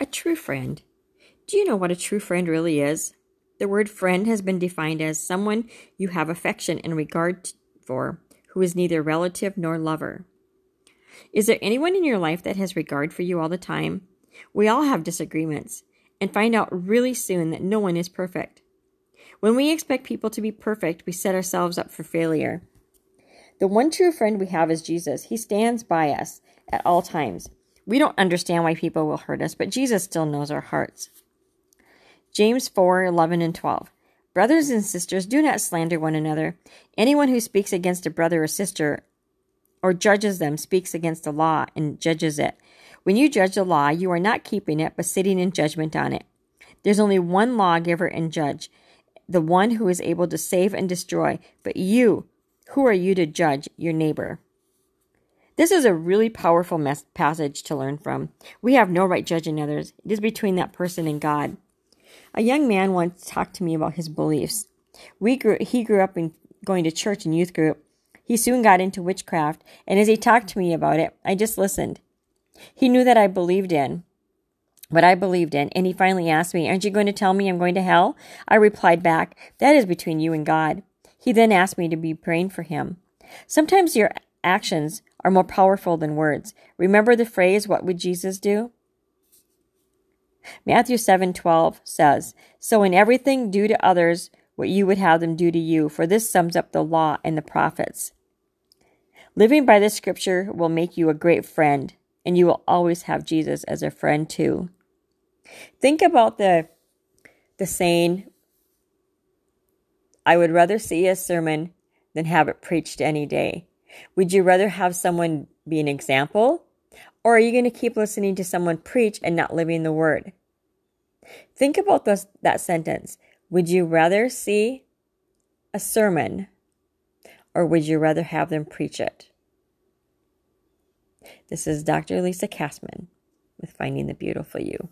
A true friend. Do you know what a true friend really is? The word friend has been defined as someone you have affection and regard for, who is neither relative nor lover. Is there anyone in your life that has regard for you all the time? We all have disagreements and find out really soon that no one is perfect. When we expect people to be perfect, we set ourselves up for failure. The one true friend we have is Jesus. He stands by us at all times. We don't understand why people will hurt us, but Jesus still knows our hearts. James 4 11 and 12. Brothers and sisters, do not slander one another. Anyone who speaks against a brother or sister or judges them speaks against the law and judges it. When you judge the law, you are not keeping it, but sitting in judgment on it. There's only one lawgiver and judge, the one who is able to save and destroy. But you, who are you to judge your neighbor? This is a really powerful mes- passage to learn from. We have no right judging others. It is between that person and God. A young man once talked to me about his beliefs. We grew, he grew up in going to church and youth group. He soon got into witchcraft, and as he talked to me about it, I just listened. He knew that I believed in what I believed in, and he finally asked me, Aren't you going to tell me I'm going to hell? I replied back, That is between you and God. He then asked me to be praying for him. Sometimes your actions are more powerful than words. Remember the phrase, What would Jesus do? Matthew 7:12 says, "So in everything do to others what you would have them do to you, for this sums up the law and the prophets." Living by this scripture will make you a great friend, and you will always have Jesus as a friend too. Think about the the saying, I would rather see a sermon than have it preached any day. Would you rather have someone be an example? Or are you going to keep listening to someone preach and not living the word? Think about that sentence. Would you rather see a sermon or would you rather have them preach it? This is Dr. Lisa Cassman with Finding the Beautiful You.